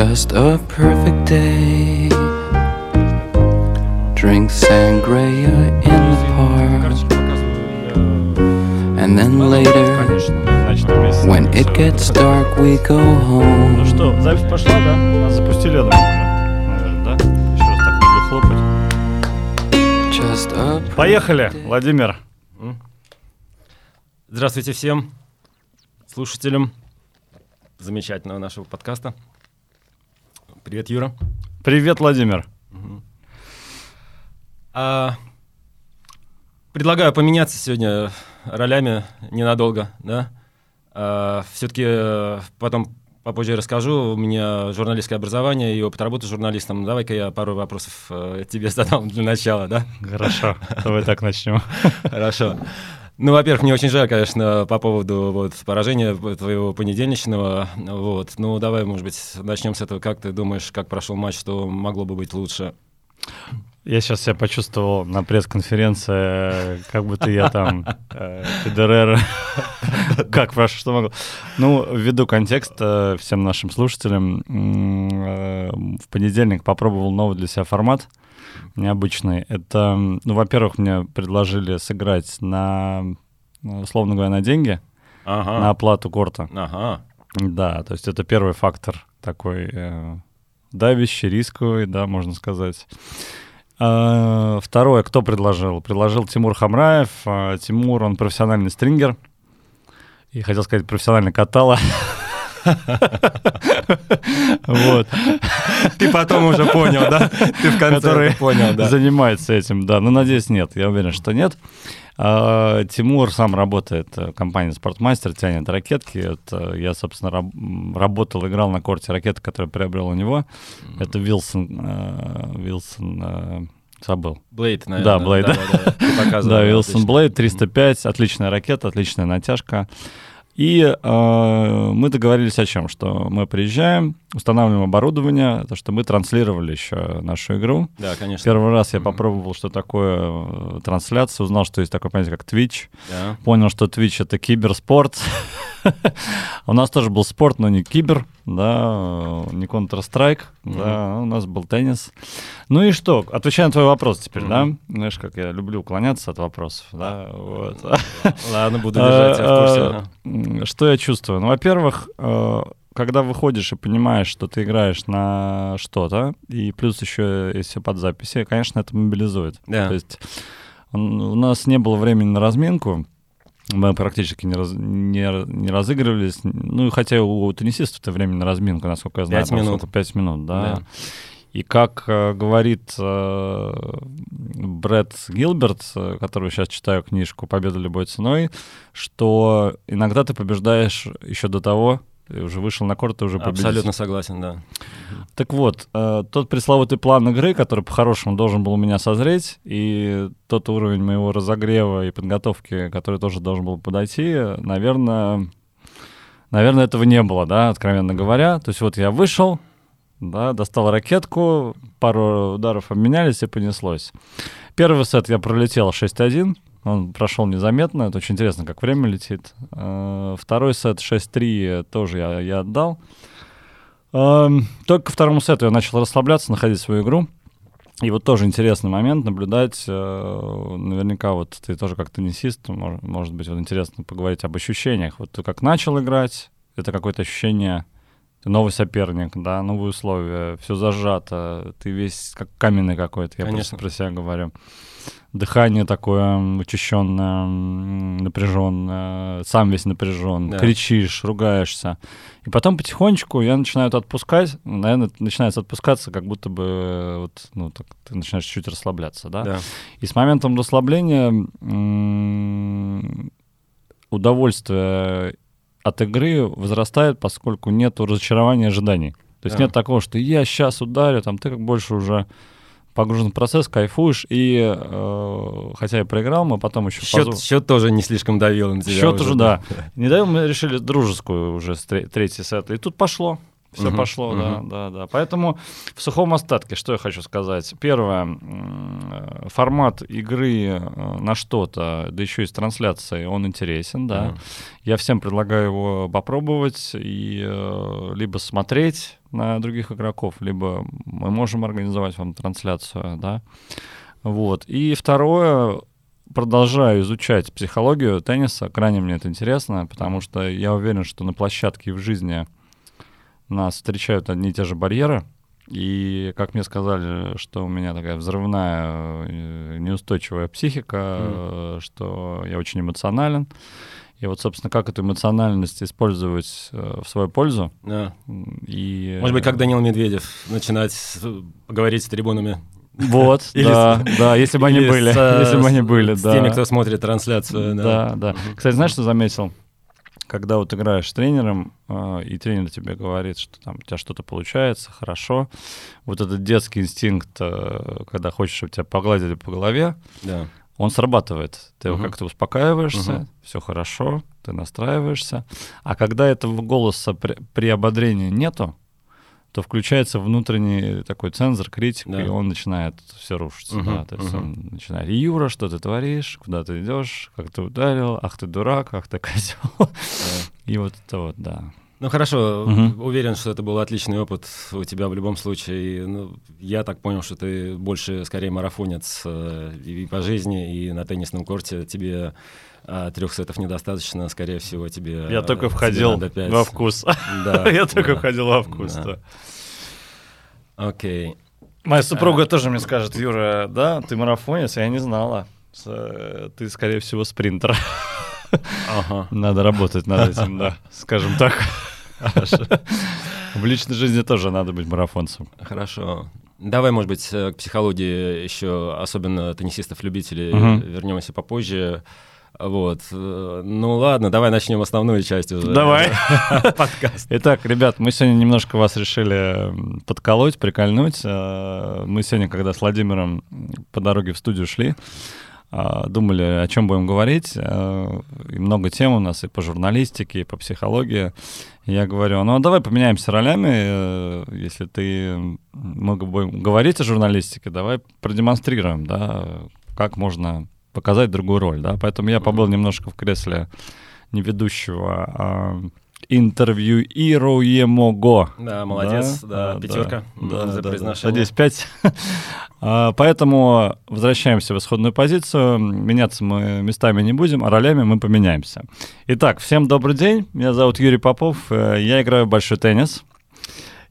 just a perfect day. Drink sangria in the park. And then later, when it gets dark, we go Ну home. что, запись пошла, да? Нас запустили, я думаю, уже. Наверное, да? Еще раз так люблю хлопать. Just a Поехали, Владимир. Здравствуйте всем слушателям замечательного нашего подкаста. Привет, Юра. Привет, Владимир. А, предлагаю поменяться сегодня ролями ненадолго, да? все-таки потом попозже расскажу. У меня журналистское образование и опыт работы журналистом. Давай-ка я пару вопросов э, тебе задам для начала, да? Хорошо, давай так начнем. Хорошо. Ну, во-первых, мне очень жаль, конечно, по поводу вот, поражения твоего понедельничного. Вот. Ну, давай, может быть, начнем с этого. Как ты думаешь, как прошел матч, что могло бы быть лучше? Я сейчас себя почувствовал на пресс-конференции, как будто я там э, Федерер. Как прошу, что могу. Ну, ввиду контекста всем нашим слушателям, э, в понедельник попробовал новый для себя формат, необычный. Это, ну, во-первых, мне предложили сыграть на, ну, условно говоря, на деньги, на Ага. оплату корта. Ага. Да, то есть это первый фактор такой э, давящий, рисковый, да, можно сказать. А, Второе, кто предложил? Предложил Тимур Хамраев. А, Тимур, он профессиональный стрингер. И хотел сказать, профессиональный катала. Вот. Ты потом уже понял, да? Ты в конце понял, да. занимается этим, да. Ну, надеюсь, нет. Я уверен, что нет. А, Тимур сам работает в компании «Спортмастер», тянет ракетки. Это я, собственно, раб- работал, играл на корте ракеты, которую приобрел у него. Это Вилсон, э, Вилсон, э, забыл. Блейд, наверное. Да, Блейд. Ты показывал, Да, Вилсон отлично. Блейд 305, отличная ракета, отличная натяжка. И э, мы договорились о чем? Что мы приезжаем, устанавливаем оборудование, то, что мы транслировали еще нашу игру. Да, конечно. Первый раз я попробовал, что такое э, трансляция, узнал, что есть такое понятие, как Twitch. Да. Понял, что Twitch — это киберспорт. У нас тоже был спорт, но не кибер, да, не Counter-Strike, да, у нас был теннис. Ну и что? Отвечая на твой вопрос теперь, да? Знаешь, как я люблю уклоняться от вопросов, да, вот. Ладно, буду держать тебя в курсе. М, Что я чувствую? Ну, во-первых, э, когда выходишь и понимаешь, что ты играешь на что-то, и плюс еще все под записи, конечно, это мобилизует. Да. То есть у нас не было времени на разминку, мы практически не, раз- не, не разыгрывались. Ну, и хотя у теннисистов-то времени на разминку, насколько я знаю, Пять минут. Пять минут, да. Да. И как э, говорит э, Брэд Гилберт, э, которого сейчас читаю книжку «Победа любой ценой», что иногда ты побеждаешь еще до того, ты уже вышел на корт, ты уже победил. Абсолютно согласен, да. Так вот, э, тот пресловутый план игры, который по-хорошему должен был у меня созреть, и тот уровень моего разогрева и подготовки, который тоже должен был подойти, наверное, наверное, этого не было, да, откровенно говоря. То есть вот я вышел, да, достал ракетку, пару ударов обменялись и понеслось. Первый сет я пролетел 6-1, он прошел незаметно, это очень интересно, как время летит. Э, Второй сет 6-3 тоже я, я отдал. Эм, Только ко второму сету я начал расслабляться, находить свою игру. И вот тоже интересный момент наблюдать. э, Наверняка вот ты тоже как теннисист, мож- может быть, вот интересно поговорить об ощущениях. Вот ты как начал играть, это какое-то ощущение, ты новый соперник, да, новые условия, все зажато, ты весь как каменный какой-то, я Конечно. просто про себя говорю. Дыхание такое учащенное, напряженное, сам весь напряжен, Да. кричишь, ругаешься. И потом потихонечку я начинаю это отпускать, наверное, начинается отпускаться, как будто бы вот, ну, так, ты начинаешь чуть расслабляться, да? Да. И с моментом расслабления удовольствие от игры возрастает, поскольку нет разочарования ожиданий. То есть Да. нет такого, что я сейчас ударю, там ты как больше уже погружен в процесс, кайфуешь, и э, хотя я проиграл, мы потом еще Счет, счет тоже не слишком давил на тебя. Счет уже, да. Не даем, мы решили дружескую уже третий сет. И тут пошло. все угу, пошло, угу. да, да, да. Поэтому в сухом остатке, что я хочу сказать. Первое, формат игры э, на что-то, да еще и с трансляцией, он интересен, да. Угу. Я всем предлагаю его попробовать и э, либо смотреть на других игроков, либо мы можем организовать вам трансляцию, да. Вот. И второе, продолжаю изучать психологию тенниса, крайне мне это интересно, потому что я уверен, что на площадке в жизни нас встречают одни и те же барьеры. И как мне сказали, что у меня такая взрывная, э, неустойчивая психика, mm. что я очень эмоционален. И вот, собственно, как эту эмоциональность использовать э, в свою пользу. Да. И... Может быть, как Данил Медведев начинать говорить с трибунами. Вот, да, да, если бы они были, если бы они были, да. С теми, кто смотрит трансляцию, да. Да, да. Кстати, знаешь, что заметил? когда вот играешь с тренером, э, и тренер тебе говорит, что там у тебя что-то получается, хорошо, вот этот детский инстинкт, э, когда хочешь, чтобы тебя погладили по голове, да. Он срабатывает. Ты угу. как-то успокаиваешься, угу. все хорошо, ты настраиваешься. А когда этого голоса при, при ободрении нету, то включается внутренний такой цензор, критик, да. и он начинает все рушиться. Uh-huh, да, то есть uh-huh. он начинает, Юра, что ты творишь, куда ты идешь, как ты ударил, ах ты дурак, ах ты козел. Yeah. И вот это вот, да. Ну хорошо, угу. уверен, что это был отличный опыт у тебя в любом случае. Ну, я так понял, что ты больше скорее марафонец э, и по жизни, и на теннисном корте тебе а трех сетов недостаточно, скорее всего, тебе... Я только входил во вкус. Да. Я только входил во вкус, да. Окей. Моя супруга тоже мне скажет, Юра, да, ты марафонец, я не знала. Ты, скорее всего, спринтер. Ага. Надо работать над этим, да, скажем так. В личной жизни тоже надо быть марафонцем. Хорошо. Давай, может быть, к психологии еще, особенно теннисистов-любителей, угу. вернемся попозже. Вот. Ну ладно, давай начнем основную часть уже. Давай. Подкаст. Итак, ребят, мы сегодня немножко вас решили подколоть, прикольнуть. Э, мы сегодня, когда с Владимиром по дороге в студию шли, э, думали, о чем будем говорить. Э, и много тем у нас и по журналистике, и по психологии. Я говорю, ну давай поменяемся ролями. Если ты много будем говорить о журналистике, давай продемонстрируем, да, как можно показать другую роль, да, поэтому я побыл немножко в кресле не ведущего, а интервьюируемого. Да, молодец, да, да пятерка да, за да, произношение. Надеюсь, пять. а, поэтому возвращаемся в исходную позицию. Меняться мы местами не будем, а ролями мы поменяемся. Итак, всем добрый день. Меня зовут Юрий Попов. Э, я играю в большой теннис.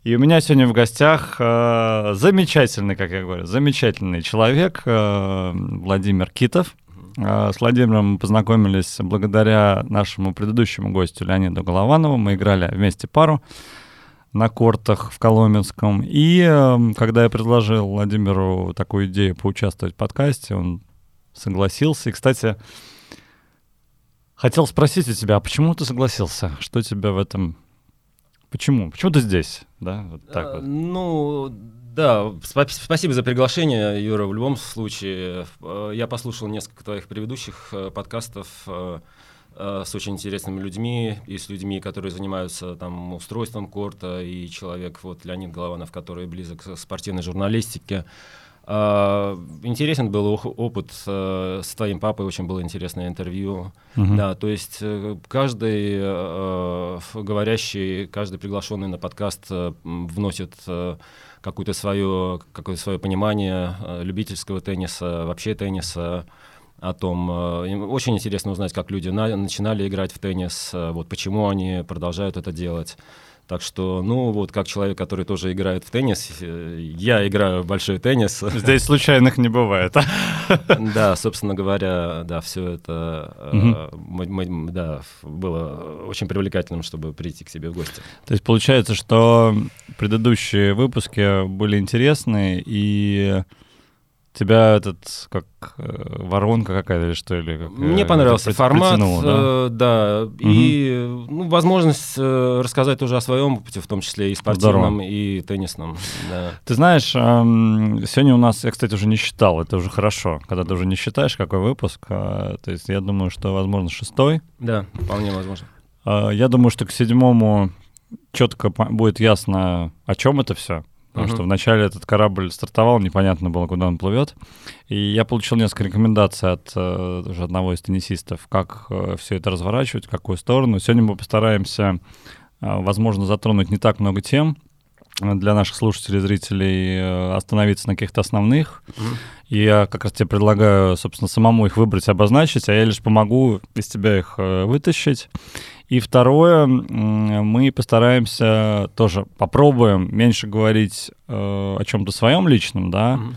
И у меня сегодня в гостях э, замечательный, как я говорю, замечательный человек э, Владимир Китов. Э, с Владимиром мы познакомились благодаря нашему предыдущему гостю Леониду Голованову. Мы играли вместе пару на кортах в Коломенском. И э, когда я предложил Владимиру такую идею поучаствовать в подкасте, он согласился. И, кстати, хотел спросить у тебя, а почему ты согласился? Что тебя в этом Почему? Почему ты здесь? Да, вот так а, вот. Ну, да, спасибо за приглашение, Юра. В любом случае, э, я послушал несколько твоих предыдущих э, подкастов с очень интересными людьми и с людьми, которые занимаются там устройством корта, и человек, вот Леонид Голованов, который близок к спортивной журналистике. А, интересен был опыт э, с твоим папой, очень было интересное интервью. Угу. Да, то есть э, каждый э, говорящий, каждый приглашенный на подкаст вносит какое-то свое, какое-то свое понимание любительского тенниса, вообще тенниса, о том, очень интересно узнать, как люди на, начинали играть в теннис, вот почему они продолжают это делать. Так что, ну, вот как человек, который тоже играет в теннис, э, я играю в большой теннис. Здесь случайных не бывает. Да, собственно говоря, да, все это э, да, было очень привлекательным, чтобы прийти к себе в гости. То есть получается, что предыдущие выпуски были интересны, и тебя этот как э, воронка какая-то или что или как, мне понравился формат да, э, да угу. и ну, возможность э, рассказать тоже о своем опыте в том числе и спортивном Здорово. и теннисном да. ты знаешь э, сегодня у нас я кстати уже не считал это уже хорошо когда ты уже не считаешь какой выпуск э, то есть я думаю что возможно шестой да вполне возможно э, я думаю что к седьмому четко будет ясно, о чем это все. Потому uh-huh. что вначале этот корабль стартовал, непонятно было, куда он плывет. И я получил несколько рекомендаций от э, уже одного из теннисистов, как э, все это разворачивать, в какую сторону. Сегодня мы постараемся, э, возможно, затронуть не так много тем для наших слушателей, зрителей, э, остановиться на каких-то основных. Mm-hmm. И я как раз тебе предлагаю, собственно, самому их выбрать, обозначить, а я лишь помогу из тебя их э, вытащить. И второе, мы постараемся тоже попробуем меньше говорить э, о чем-то своем личном, да. Mm-hmm.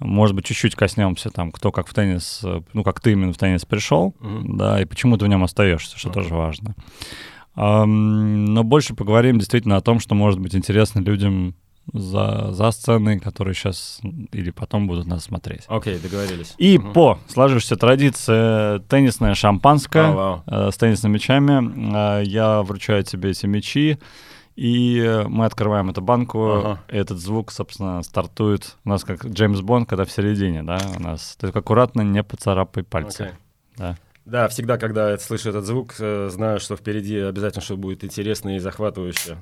Может быть, чуть-чуть коснемся там, кто как в теннис, ну, как ты именно в теннис пришел, mm-hmm. да, и почему ты в нем остаешься, что mm-hmm. тоже важно. Но больше поговорим действительно о том, что может быть интересно людям за, за сценой, которые сейчас или потом будут нас смотреть. Окей, okay, договорились. И угу. по сложившейся традиции теннисное шампанское oh, wow. э, с теннисными мячами. Э, я вручаю тебе эти мячи, и мы открываем эту банку. Uh-huh. И этот звук, собственно, стартует у нас как Джеймс Бонд, когда в середине, да, у нас. Только аккуратно не поцарапай пальцы. Okay. Да. Да, всегда, когда я слышу этот звук, э, знаю, что впереди обязательно что будет интересно и захватывающе.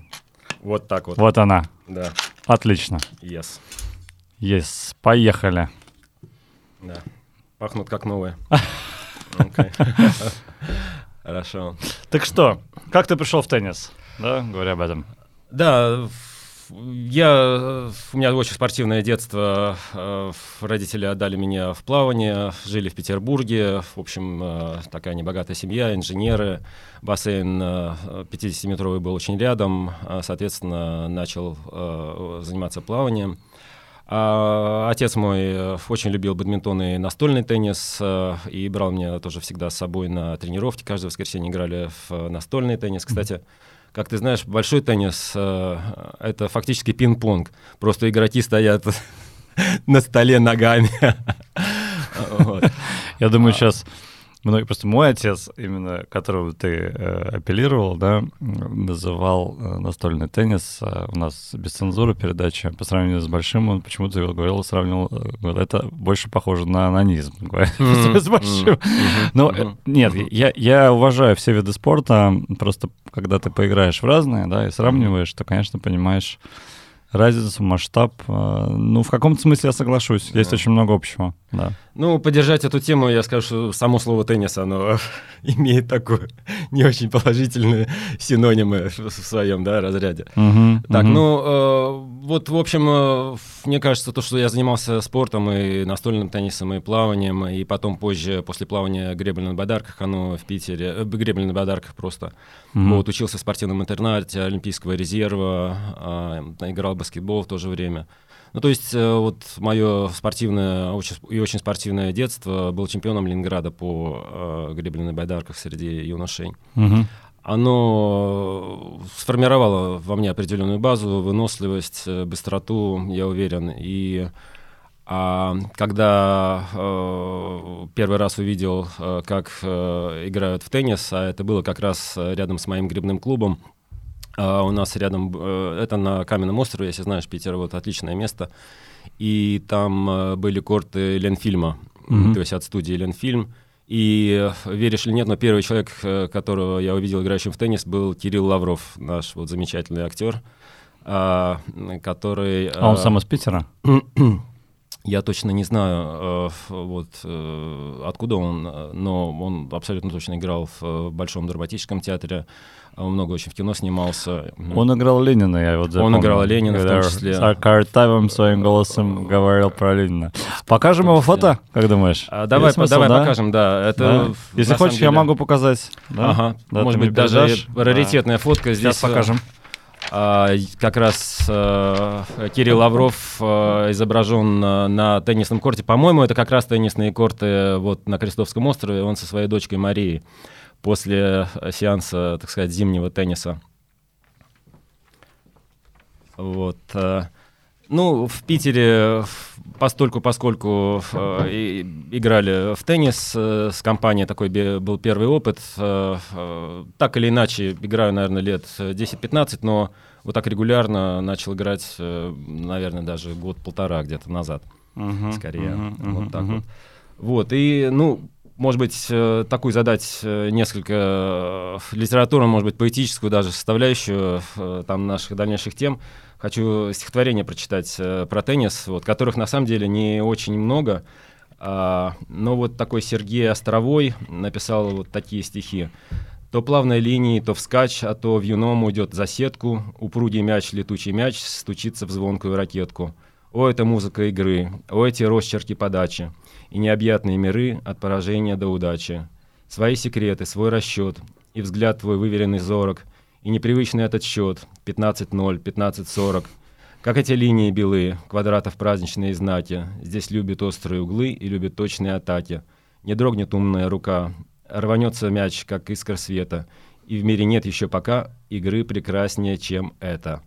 Вот так вот. Вот она. Да. Отлично. Yes. Yes. Поехали. Да. Пахнут как новые. Хорошо. Так что, как ты пришел в теннис? Да, говоря об этом. Да, я, у меня очень спортивное детство. Э, родители отдали меня в плавание, жили в Петербурге. В общем, э, такая небогатая семья, инженеры. Бассейн 50-метровый э, был очень рядом. Соответственно, начал заниматься плаванием. А отец мой очень любил бадминтон и настольный теннис, и брал меня тоже всегда с собой на тренировки. Каждое воскресенье играли в настольный теннис. Кстати, mm-hmm как ты знаешь, большой теннис э, это фактически пинг-понг. Просто игроки стоят на столе ногами. Я думаю, сейчас Многие, просто мой отец, именно которого ты э, апеллировал, да, называл э, настольный теннис. Э, у нас без цензуры передача по сравнению с большим, он почему-то говорил, сравнивал, э, говорил, это больше похоже на анонизм, с большим. Но mm-hmm. нет, я, я уважаю все виды спорта, просто когда ты поиграешь в разные, да, и сравниваешь, то, конечно, понимаешь разницу, масштаб. Э, ну, в каком-то смысле я соглашусь. Есть очень много общего. Да. Ну, поддержать эту тему, я скажу, что само слово теннис, оно имеет такую не очень положительные синонимы в своем да, разряде. Угу, так, угу. ну, э, вот, в общем, э, мне кажется, то, что я занимался спортом и настольным теннисом, и плаванием, и потом позже, после плавания гребли на байдарках, оно в Питере, э, гребли на байдарках просто. Угу. Вот, учился в спортивном интернате Олимпийского резерва, э, играл в баскетбол в то же время. Ну, то есть э, вот мое спортивное очень, и очень спортивное детство был чемпионом Ленинграда по э, гребле на байдарках среди юношей. Угу. Оно сформировало во мне определенную базу, выносливость, э, быстроту, я уверен. И а, когда э, первый раз увидел, э, как э, играют в теннис, а это было как раз рядом с моим грибным клубом, Uh, у нас рядом, uh, это на Каменном острове, если знаешь, Питер, вот отличное место. И там uh, были корты Ленфильма, mm-hmm. то есть от студии Ленфильм. И веришь или нет, но первый человек, э, которого я увидел играющим в теннис, был Кирилл Лавров, наш вот замечательный актер, который... А он сам из Питера? Я точно не знаю, вот откуда он, но он абсолютно точно играл в Большом драматическом театре а он много очень в кино снимался. Он играл Ленина, я вот запомнил. Он играл Ленина в том числе. С Картавым своим голосом говорил про Ленина. Покажем его фото, как думаешь? А, давай, смысл, давай да? покажем, да. Это, да? Если хочешь, деле... я могу показать. Да? Ага. Да, Может быть, даже раритетная да. фотка здесь. Сейчас покажем. А, как раз а, Кирилл Лавров а, изображен на, на теннисном корте. По-моему, это как раз теннисные корты вот на Крестовском острове. Он со своей дочкой Марией после э, сеанса, так сказать, зимнего тенниса. Вот. Э, ну, в Питере постольку, поскольку э, играли в теннис э, с компанией, такой был первый опыт. Э, э, так или иначе, играю, наверное, лет 10-15, но вот так регулярно начал играть, э, наверное, даже год-полтора где-то назад, uh-huh, скорее. Uh-huh, вот uh-huh, так uh-huh. вот. Вот, и, ну, может быть, э, такую задать э, несколько э, литературную, может быть, поэтическую даже составляющую там наших дальнейших тем. Хочу стихотворение прочитать про теннис, вот, которых на самом деле не очень много. А, но вот такой Сергей Островой написал вот такие стихи. То плавной линии, то вскач, а то в юном уйдет за сетку, упругий мяч, летучий мяч стучится в звонкую ракетку. О, это музыка игры, о, эти росчерки подачи и необъятные миры от поражения до удачи. Свои секреты, свой расчет, и взгляд твой выверенный зорок, и непривычный этот счет 15-0, 15-40. Как эти линии белые, квадратов праздничные знаки, здесь любят острые углы и любят точные атаки. Не дрогнет умная рука, рванется мяч, как искра света, и в мире нет еще пока игры прекраснее, чем это.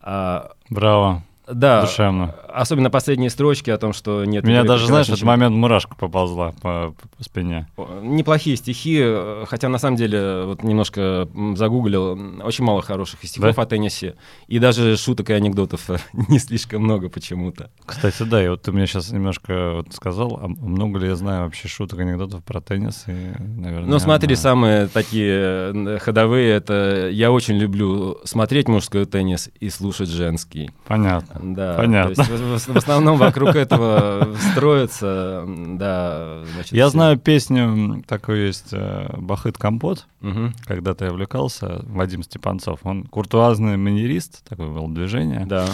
А, Браво. Да, душевно. Особенно последние строчки о том, что нет... Меня даже, знаешь, в этот момент мурашка поползла по, по спине. Неплохие стихи, хотя на самом деле вот немножко загуглил, очень мало хороших стихов да? о теннисе, и даже шуток и анекдотов не слишком много почему-то. Кстати, да, и вот ты мне сейчас немножко вот сказал, а много ли я знаю вообще шуток и анекдотов про теннис, и, наверное... Ну смотри, она... самые такие ходовые, это я очень люблю смотреть мужской теннис и слушать женский. Понятно. Да, понятно. В, в основном вокруг этого строится, да. Значит, я все. знаю песню, такой есть э, «Бахыт Компот», угу. когда-то я увлекался, Вадим Степанцов. Он куртуазный манерист, такое было движение. Да.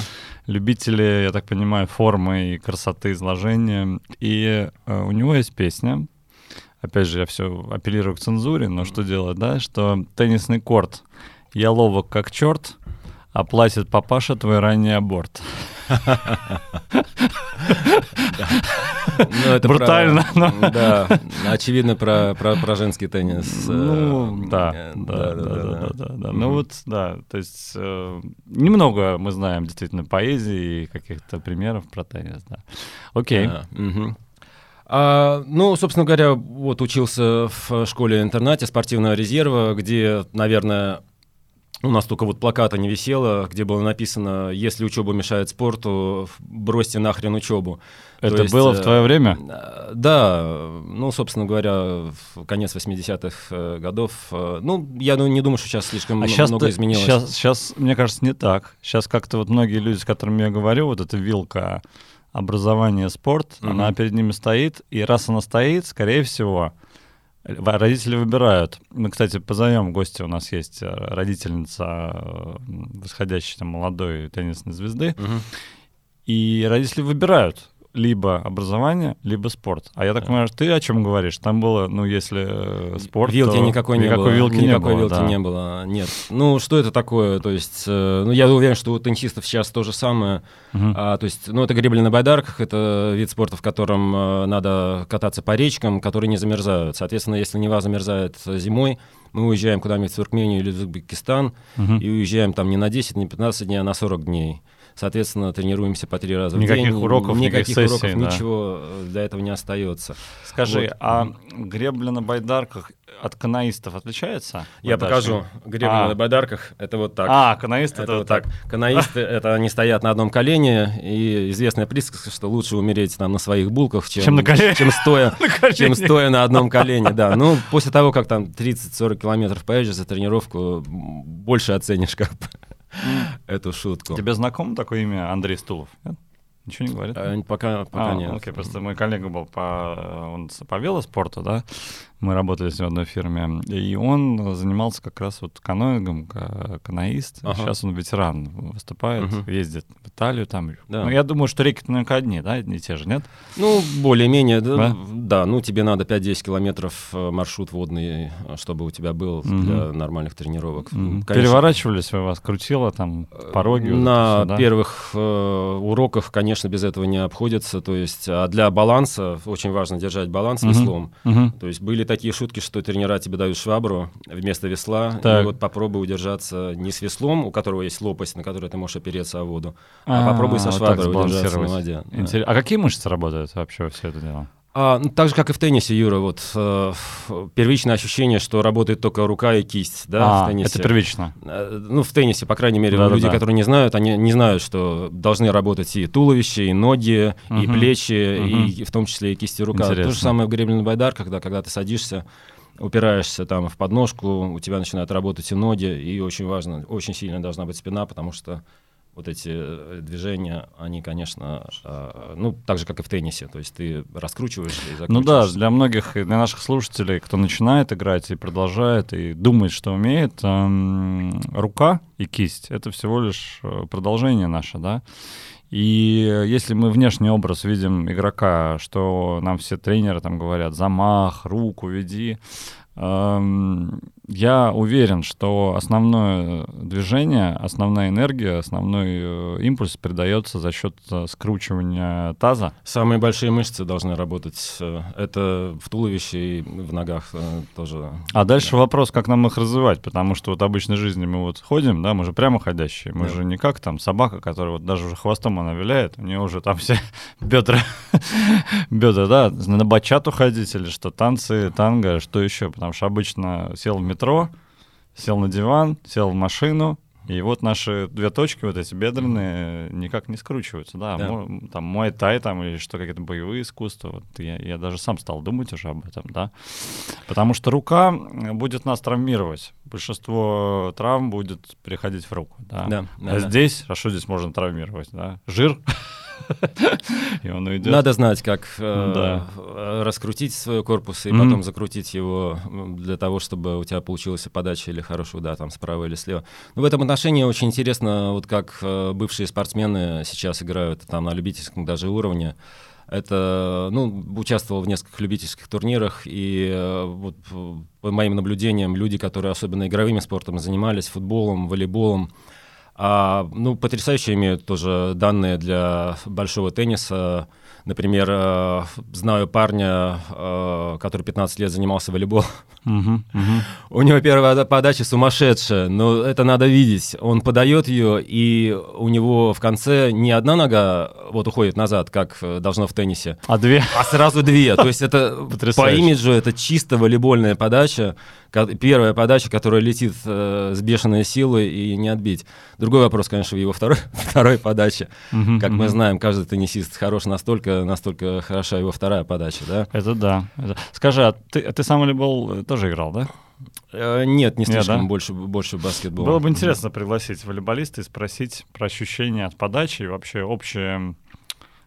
Любители, я так понимаю, формы и красоты изложения. И э, у него есть песня, опять же, я все апеллирую к цензуре, но что делать, да, что теннисный корт «Я ловок как черт», оплатит папаша твой ранний аборт. Ну, это Брутально. Да, очевидно про, про, про женский теннис. Ну, э, да, да, да, да, да, Ну вот, да, то есть э, немного мы знаем действительно поэзии и каких-то примеров про теннис, да. Окей. А, ну, собственно говоря, вот учился в школе-интернате спортивного резерва, где, наверное, у нас только вот плаката не висело, где было написано «Если учеба мешает спорту, бросьте нахрен учебу». Это есть, было в твое время? Э, да, ну, собственно говоря, в конец 80-х э, годов. Э, ну, я ну, не думаю, что сейчас слишком а сейчас много изменилось. Сейчас, сейчас, мне кажется, не так. Сейчас как-то вот многие люди, с которыми я говорю, вот эта вилка образование, спорт, mm-hmm. она перед ними стоит, и раз она стоит, скорее всего, Родители выбирают. Мы, кстати, позовем гостя. У нас есть э, родительница э, восходящей там, молодой теннисной звезды. Угу. И родители выбирают либо образование, либо спорт. А я так понимаю, ты о чем говоришь? Там было, ну, если э, спорт, Вилки то никакой не никакой было. Вилки никакой не вилки было, да. не было. Нет. Ну, что это такое? То есть, э, ну, я уверен, что у теннисистов сейчас то же самое. Uh-huh. А, то есть, ну, это гребли на байдарках, это вид спорта, в котором э, надо кататься по речкам, которые не замерзают. Соответственно, если Нева замерзает зимой, мы уезжаем куда-нибудь в Туркмению или в Узбекистан uh-huh. и уезжаем там не на 10, не 15 дней, а на 40 дней. Соответственно, тренируемся по три раза никаких в день. Уроков, никаких, никаких уроков, сессий, да. ничего для этого не остается. Скажи, вот. а гребля на байдарках от канаистов отличается? Я покажу. Гребля а. на байдарках — это вот так. А, канаисты — это, вот так. так. Канаисты — это они стоят на одном колене, и известная присказка, что лучше умереть там на своих булках, чем, чем, на колен... чем, стоя, чем стоя на одном колене. Да. Ну, после того, как там 30-40 километров поедешь за тренировку, больше оценишь как бы эту шутку. Тебе знакомо такое имя Андрей Стулов? Нет? Ничего не говорит? А, пока, пока а, нет. Окей, просто мой коллега был по, он по велоспорту, да, мы работали с ним в одной фирме, и он занимался как раз вот каноингом, каноист. Ага. Сейчас он ветеран, выступает, угу. ездит в Италию там. Да. Ну, я думаю, что реки наверняка одни, да, не те же, нет? Ну, более-менее, да, да? да. Ну, тебе надо 5-10 километров э, маршрут водный, чтобы у тебя был угу. для нормальных тренировок. Угу. Переворачивались вы вас, крутило там пороги? На вот все, да? первых э, уроках, конечно, без этого не обходится. То есть, а для баланса очень важно держать баланс угу. веслом. Угу. То есть были такие шутки, что тренера тебе дают швабру вместо весла, так. и вот попробуй удержаться не с веслом, у которого есть лопасть, на которой ты можешь опереться о воду, а, а попробуй со шваброй вот удержаться на воде. Интерес... Да. А какие мышцы работают вообще все это дело? А, ну, так же, как и в теннисе, Юра, вот э, первичное ощущение, что работает только рука и кисть, да, а, в теннисе. это первично. Э, ну, в теннисе, по крайней мере, да, люди, да, которые не знают, они не знают, что должны работать и туловище, и ноги, угу. и плечи, угу. и, в том числе и кисти рука. Интересно. То же самое в гребельный байдар, когда, когда ты садишься, упираешься там в подножку, у тебя начинают работать и ноги, и очень важно, очень сильно должна быть спина, потому что вот эти э, движения, они, конечно, э, ну, так же, как и в теннисе, то есть ты раскручиваешь и Ну да, для многих, для наших слушателей, кто начинает играть и продолжает, и думает, что умеет, эм, рука и кисть — это всего лишь э, продолжение наше, да, и если мы внешний образ видим игрока, что нам все тренеры там говорят, замах, руку веди, эм, я уверен, что основное движение, основная энергия, основной э, импульс передается за счет э, скручивания таза. Самые большие мышцы должны работать. Э, это в туловище и в ногах тоже. А дальше да. вопрос, как нам их развивать, потому что вот в обычной жизни мы вот ходим, да, мы же прямо ходящие, мы да. же не как там собака, которая вот даже уже хвостом она виляет, у нее уже там все бедра, бедра, да, на бачату ходить или что, танцы, танго, что еще, потому что обычно сел в метро, сел на диван, сел в машину, и вот наши две точки, вот эти бедренные, никак не скручиваются, да. да. Там мой тай там или что какие-то боевые искусства. Вот я, я даже сам стал думать уже об этом, да. Потому что рука будет нас травмировать. Большинство травм будет переходить в руку, да. да, да а да. здесь, а что здесь можно травмировать, да? Жир и он уйдет. Надо знать, как э, да. раскрутить свой корпус и mm-hmm. потом закрутить его для того, чтобы у тебя получилась подача или хороший удар там справа или слева. Но в этом отношении очень интересно, вот как э, бывшие спортсмены сейчас играют там на любительском даже уровне. Это, ну, участвовал в нескольких любительских турнирах, и э, вот по моим наблюдениям люди, которые особенно игровыми спортом занимались, футболом, волейболом, а, ну, потрясающе имеют тоже данные для большого тенниса. Например, э, знаю парня, э, который 15 лет занимался волейболом. Uh-huh, uh-huh. У него первая подача сумасшедшая, но это надо видеть. Он подает ее, и у него в конце не одна нога вот уходит назад, как э, должно в теннисе, а две, а сразу две. То есть это по имиджу это чисто волейбольная подача, первая подача, которая летит с бешеной силой и не отбить. Другой вопрос, конечно, в его второй, второй подаче. Как мы знаем, каждый теннисист хорош настолько, настолько хороша его вторая подача, да? Это да. Это... Скажи, а ты, а ты сам волейбол э, тоже играл, да? Э, нет, не слишком, Нет, да? больше, больше баскетбол. Было бы интересно пригласить волейболиста и спросить про ощущения от подачи и вообще общее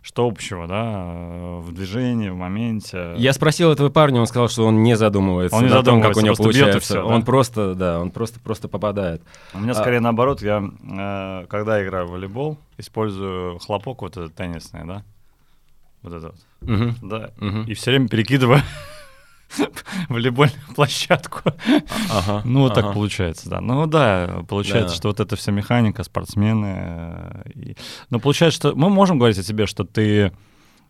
что общего, да, в движении, в моменте. Я спросил этого парня, он сказал, что он не задумывается он не о том, как у него получается. Все, да? Он просто, да, он просто, просто попадает. У меня а... скорее наоборот, я, э, когда играю в волейбол, использую хлопок вот этот теннисный, да, вот это вот. Угу. Да. Угу. И все время перекидываю волейбольную площадку. Ага, ну, вот ага. так получается, да. Ну, да, получается, да. что вот эта вся механика, спортсмены. Э, и... Но получается, что мы можем говорить о тебе, что ты э,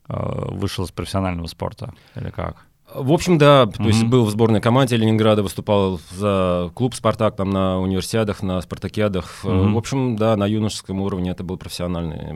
вышел из профессионального спорта, или как? В общем, да, то mm-hmm. есть был в сборной команде Ленинграда, выступал за клуб «Спартак» там на универсиадах, на спартакиадах. Mm-hmm. В общем, да, на юношеском уровне это было профессиональное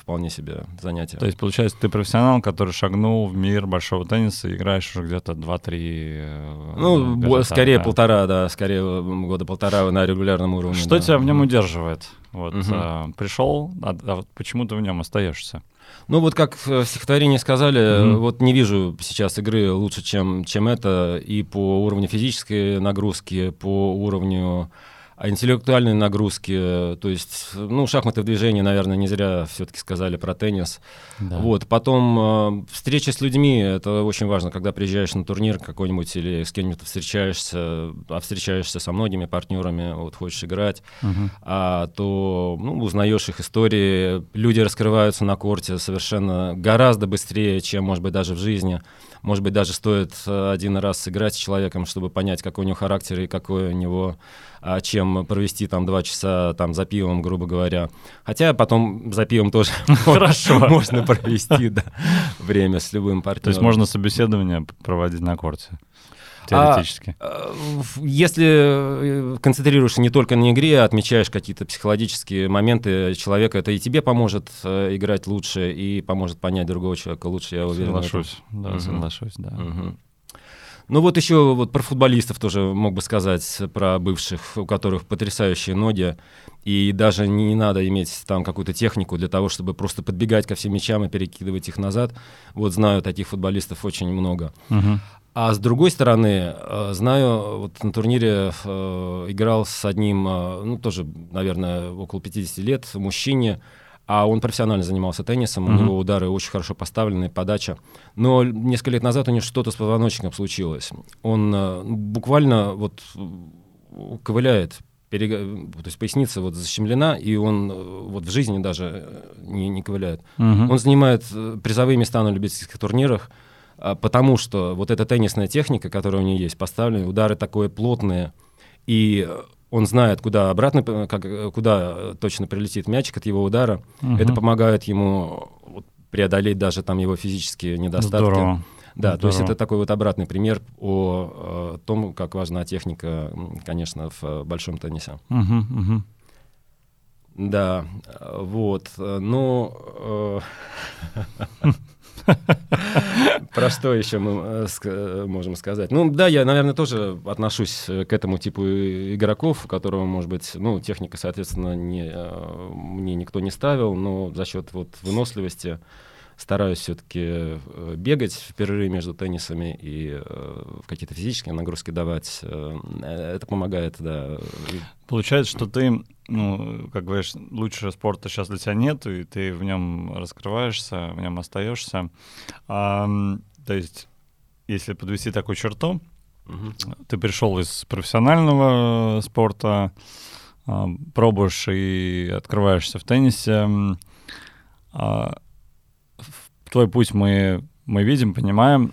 вполне себе занятие. То есть, получается, ты профессионал, который шагнул в мир большого тенниса и играешь уже где-то 2-3 э, Ну, года, скорее да. полтора, да, скорее года полтора на регулярном уровне. Что да. тебя в нем удерживает? Вот mm-hmm. а, пришел, а, а почему ты в нем остаешься? Ну вот как в стихотворении сказали, mm-hmm. вот не вижу сейчас игры лучше, чем, чем это, и по уровню физической нагрузки, по уровню а интеллектуальные нагрузки, то есть, ну, шахматы в движении, наверное, не зря все-таки сказали про теннис. Да. Вот, потом э, встреча с людьми, это очень важно, когда приезжаешь на турнир какой-нибудь или с кем-нибудь встречаешься, а встречаешься со многими партнерами, вот хочешь играть, угу. а, то ну, узнаешь их истории, люди раскрываются на корте совершенно гораздо быстрее, чем, может быть, даже в жизни. Может быть, даже стоит э, один раз сыграть с человеком, чтобы понять, какой у него характер и какой у него а, чем провести там два часа там за пивом, грубо говоря. Хотя потом за пивом тоже хорошо можно провести время с любым партнером. То есть можно собеседование проводить на корте? Теоретически. А, если концентрируешься не только на игре, а отмечаешь какие-то психологические моменты человека, это и тебе поможет играть лучше, и поможет понять другого человека лучше, я уверен. Соглашусь, да, угу. соглашусь, да. Угу. Ну вот еще вот про футболистов тоже мог бы сказать, про бывших, у которых потрясающие ноги, и даже не надо иметь там какую-то технику для того, чтобы просто подбегать ко всем мячам и перекидывать их назад. Вот знаю таких футболистов очень много. Угу. А с другой стороны, э, знаю, вот на турнире э, играл с одним, э, ну тоже, наверное, около 50 лет, мужчине, а он профессионально занимался теннисом, mm-hmm. у него удары очень хорошо поставлены, подача. Но несколько лет назад у него что-то с позвоночником случилось. Он буквально вот ковыляет, перег... то есть поясница вот защемлена, и он вот в жизни даже не, не ковыляет. Mm-hmm. Он занимает призовые места на любительских турнирах, потому что вот эта теннисная техника, которая у него есть, поставлены, удары такое плотные, и он знает, куда обратно, как, куда точно прилетит мячик от его удара. Угу. Это помогает ему преодолеть даже там его физические недостатки. Здорово. Да, Здорово. то есть это такой вот обратный пример о, о том, как важна техника, конечно, в э, большом теннисе. Угу, угу. Да, вот, но... Про что еще мы э, э, можем сказать? Ну да, я, наверное, тоже отношусь э, к этому типу игроков, у которого, может быть, ну, техника, соответственно, не, мне никто не ставил, но за счет вот выносливости стараюсь все-таки бегать в перерыве между теннисами и какие-то физические нагрузки давать. Это помогает, да. Получается, что ты ну, как говоришь, лучшего спорта сейчас для тебя нет, и ты в нем раскрываешься, в нем остаешься. А, то есть, если подвести такую черту, угу. ты пришел из профессионального спорта, пробуешь и открываешься в теннисе. А, твой путь мы, мы видим, понимаем.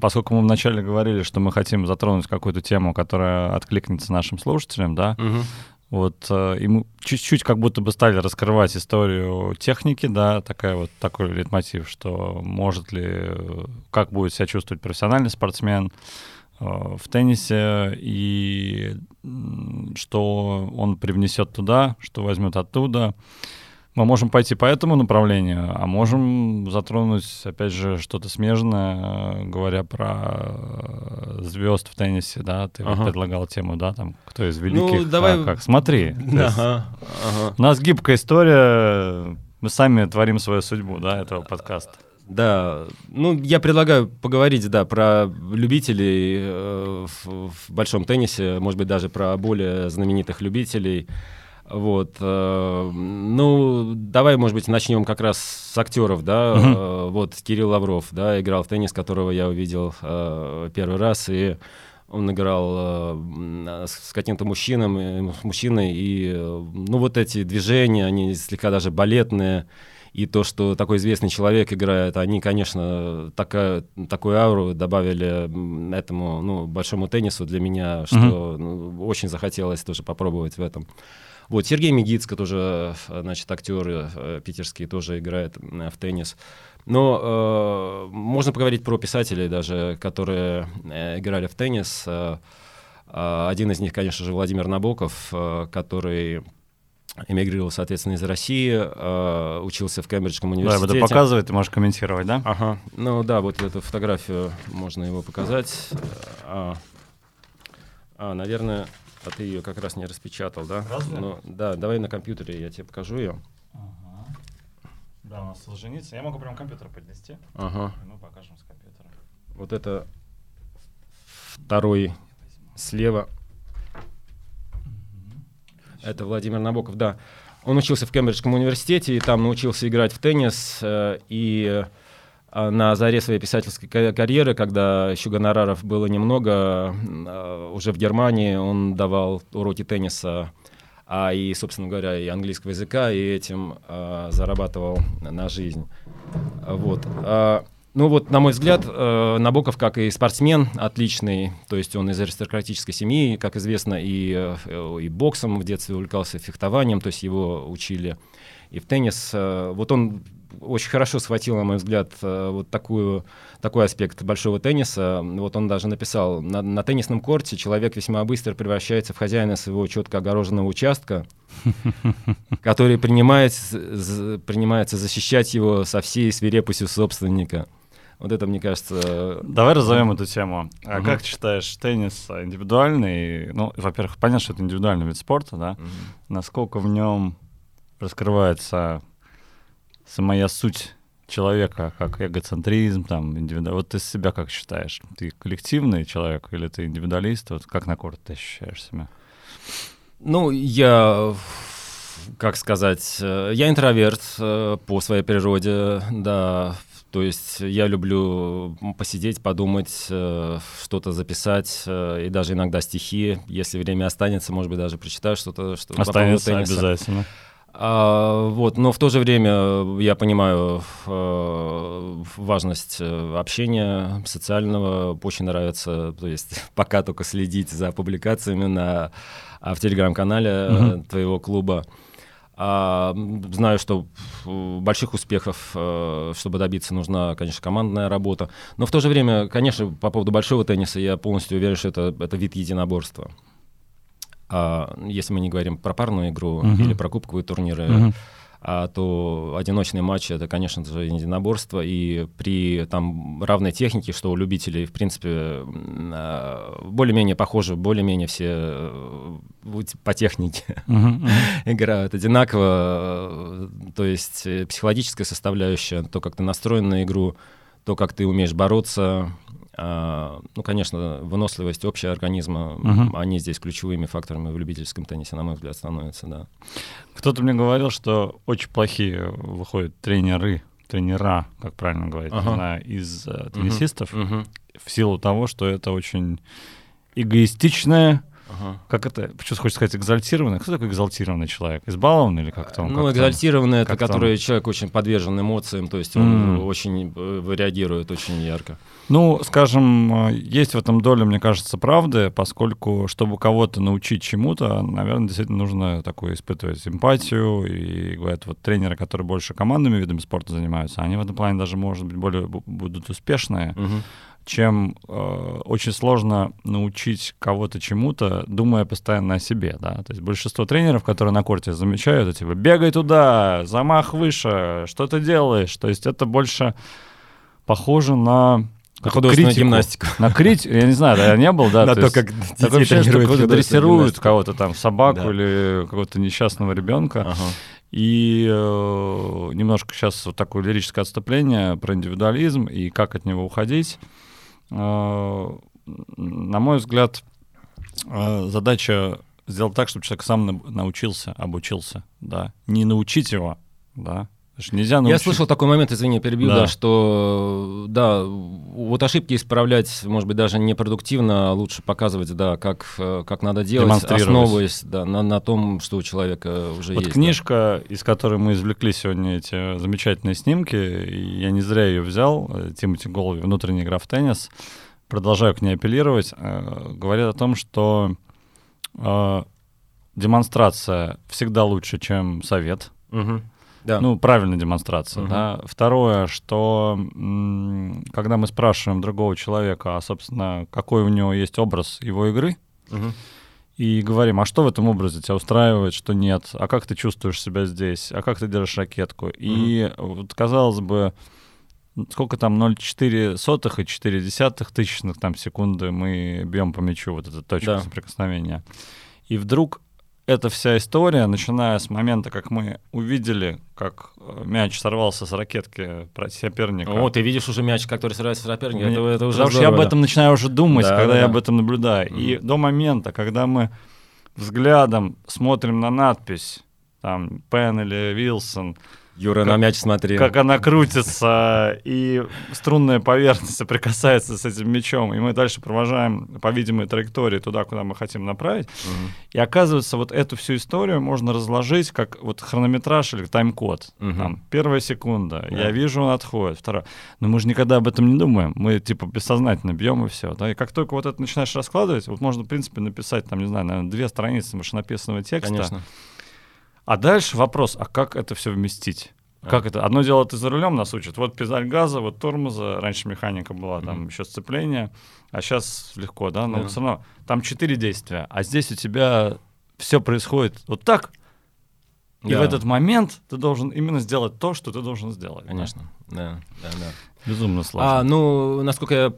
Поскольку мы вначале говорили, что мы хотим затронуть какую-то тему, которая откликнется нашим слушателям, да, угу. Вот, э, и мы чуть-чуть как будто бы стали раскрывать историю техники, да, такая вот такой лейтмотив, что может ли, как будет себя чувствовать профессиональный спортсмен э, в теннисе, и что он привнесет туда, что возьмет оттуда. Мы можем пойти по этому направлению, а можем затронуть, опять же, что-то смежное, говоря про э, звезд в теннисе, да, ты ага. предлагал тему, да, там, кто из великих, ну, давай... а, как, смотри. Ага. Ага. У нас гибкая история, мы сами творим свою судьбу, да, этого подкаста. Да, ну я предлагаю поговорить, да, про любителей э, в, в большом теннисе, может быть даже про более знаменитых любителей. Вот, э, ну, давай, может быть, начнем как раз с актеров, да. Угу. Э, вот Кирилл Лавров, да, играл в теннис, которого я увидел э, первый раз, и он играл э, с каким-то мужчином, мужчиной, и, ну, вот эти движения, они слегка даже балетные, и то, что такой известный человек играет, они, конечно, такая, такую ауру добавили этому, ну, большому теннису для меня, что ну, очень захотелось тоже попробовать в этом. Вот Сергей Мегицко тоже, значит, актер э, питерский, тоже играет в теннис. Но э, можно поговорить про писателей даже, которые э, играли в теннис. Э, э один из них, конечно же, Владимир Набоков, э, который эмигрировал, соответственно, из России, э, учился в Кембриджском университете. Да, это показывает, ты можешь комментировать, да? Ага. Ну да, вот эту фотографию можно его показать. А, а наверное, а ты ее как раз не распечатал, да? Разве? Ну, да, давай на компьютере я тебе покажу ее. Ага. Да, у нас Солженицын. Я могу прям компьютер поднести. Ага. И мы покажем с компьютера. Вот это второй слева. Это Владимир Набоков, да. Он учился в Кембриджском университете и там научился играть в теннис. Э, и а, на заре своей писательской карьеры, когда еще гонораров было немного, а, уже в Германии он давал уроки тенниса, а и, собственно говоря, и английского языка, и этим а, зарабатывал на жизнь. Вот. Ну вот, на мой взгляд, э, Набоков, как и спортсмен, отличный, то есть он из аристократической семьи, как известно, и, э, и боксом в детстве увлекался, фехтованием, то есть его учили и в теннис. Э, вот он очень хорошо схватил, на мой взгляд, вот такую, такой аспект большого тенниса. Вот он даже написал, на, на теннисном корте человек весьма быстро превращается в хозяина своего четко огороженного участка, который принимает, принимается защищать его со всей свирепостью собственника. Вот это, мне кажется... Давай разовьем эту тему. А угу. как ты считаешь, теннис индивидуальный? Ну, во-первых, понятно, что это индивидуальный вид спорта, да? Угу. Насколько в нем раскрывается самая суть человека, как эгоцентризм, там, индивиду... Вот ты себя как считаешь? Ты коллективный человек или ты индивидуалист? Вот как на корт ты ощущаешь себя? Ну, я, как сказать, э, я интроверт э, по своей природе, да, то есть я люблю посидеть, подумать, э, что-то записать, и даже иногда стихи. Если время останется, может быть, даже прочитаю что-то. Что останется обязательно. А, вот, но в то же время я понимаю э, важность э, общения социального, очень нравится, то есть пока только следить за публикациями на а, в телеграм-канале mm-hmm. твоего клуба. А, знаю, что больших успехов, чтобы добиться, нужна, конечно, командная работа. Но в то же время, конечно, по поводу большого тенниса я полностью уверен, что это, это вид единоборства. А, если мы не говорим про парную игру uh-huh. или про кубковые турниры, uh-huh. А, то одиночные матчи это, конечно же, единоборство. И при там равной технике, что у любителей, в принципе, а, более-менее похоже, более-менее все э, по технике uh-huh. играют одинаково. То есть э, психологическая составляющая, то, как ты настроен на игру, то, как ты умеешь бороться, ну, конечно, выносливость общего организма, угу. они здесь ключевыми факторами в любительском теннисе, на мой взгляд, становятся, да. Кто-то мне говорил, что очень плохие выходят тренеры, тренера, как правильно говорить, ага. знаю, из uh, теннисистов, угу. в силу того, что это очень эгоистичная Ага. Как это, почему хочется сказать, экзальтированный? Кто такой экзальтированный человек? Избалованный или как-то он? Ну, как экзальтированный — это который он... человек очень подвержен эмоциям, то есть он mm. очень э, реагирует очень ярко. Ну, скажем, э, есть в этом доля, мне кажется, правды, поскольку, чтобы кого-то научить чему-то, наверное, действительно нужно такую испытывать эмпатию. И говорят, вот тренеры, которые больше командными видами спорта занимаются, они в этом плане даже, может быть, более будут успешные. Uh-huh чем э, очень сложно научить кого-то чему-то, думая постоянно о себе, да. То есть большинство тренеров, которые на корте замечают, это типа бегай туда, замах выше, что ты делаешь. То есть это больше похоже на на художественную критику, гимнастику. На критику, я не знаю, да, я не был, да. На то, как детей тренируют кого-то дрессируют, кого-то там, собаку или какого-то несчастного ребенка. И э, немножко сейчас вот такое лирическое отступление про индивидуализм и как от него уходить. Э, на мой взгляд, э, задача сделать так, чтобы человек сам научился, обучился, да, не научить его, да, Нельзя научить. Я слышал такой момент, извини, перебил, да. да, что да, вот ошибки исправлять, может быть, даже непродуктивно, а лучше показывать, да, как, как надо делать, основываясь да, на, на том, что у человека уже вот есть. Вот книжка, да. из которой мы извлекли сегодня эти замечательные снимки, я не зря ее взял, э, Тимоти Голови «Внутренняя игра в теннис», продолжаю к ней апеллировать, э, говорят о том, что э, демонстрация всегда лучше, чем совет. Угу. Да. Ну, правильная демонстрация, угу. да. Второе, что когда мы спрашиваем другого человека, а, собственно, какой у него есть образ его игры, угу. и говорим, а что в этом образе тебя устраивает, что нет, а как ты чувствуешь себя здесь, а как ты держишь ракетку. Угу. И вот, казалось бы, сколько там 0,4 сотых и 4 десятых тысячных там секунды мы бьем по мячу, вот эта точка да. соприкосновения. И вдруг эта вся история, начиная с момента, как мы увидели, как э, мяч сорвался с ракетки соперника. О, ты видишь уже мяч, который сорвается с соперника, это, это уже Потому что я об этом начинаю уже думать, да, когда да. я об этом наблюдаю. Mm-hmm. И до момента, когда мы взглядом смотрим на надпись, там, Пен или Вилсон, Юра, как, на мяч смотри. Как она крутится, и струнная поверхность соприкасается с этим мячом, и мы дальше провожаем по видимой траектории туда, куда мы хотим направить. Угу. И оказывается, вот эту всю историю можно разложить как вот хронометраж или тайм-код. Угу. Там, первая секунда, да. я вижу, он отходит. Вторая. Но мы же никогда об этом не думаем. Мы типа бессознательно бьем и все. Да? И как только вот это начинаешь раскладывать, вот можно, в принципе, написать, там, не знаю, наверное, две страницы машинописного текста. Конечно а дальше вопрос, а как это все вместить? Как это? Одно дело ты за рулем нас учат. Вот педаль газа, вот тормоза. Раньше механика была, там еще сцепление. А сейчас легко, да? Но Да. все равно там четыре действия. А здесь у тебя все происходит вот так. И Да. в этот момент ты должен именно сделать то, что ты должен сделать. да. Конечно, да, да, да. Безумно сложно. А, ну, насколько я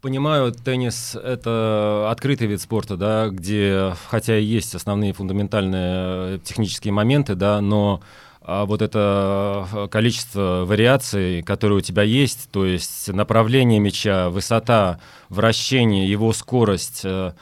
понимаю, теннис — это открытый вид спорта, да, где, хотя и есть основные фундаментальные э, технические моменты, да, но а, вот это э, количество вариаций, которые у тебя есть, то есть направление мяча, высота, вращение, его скорость, э,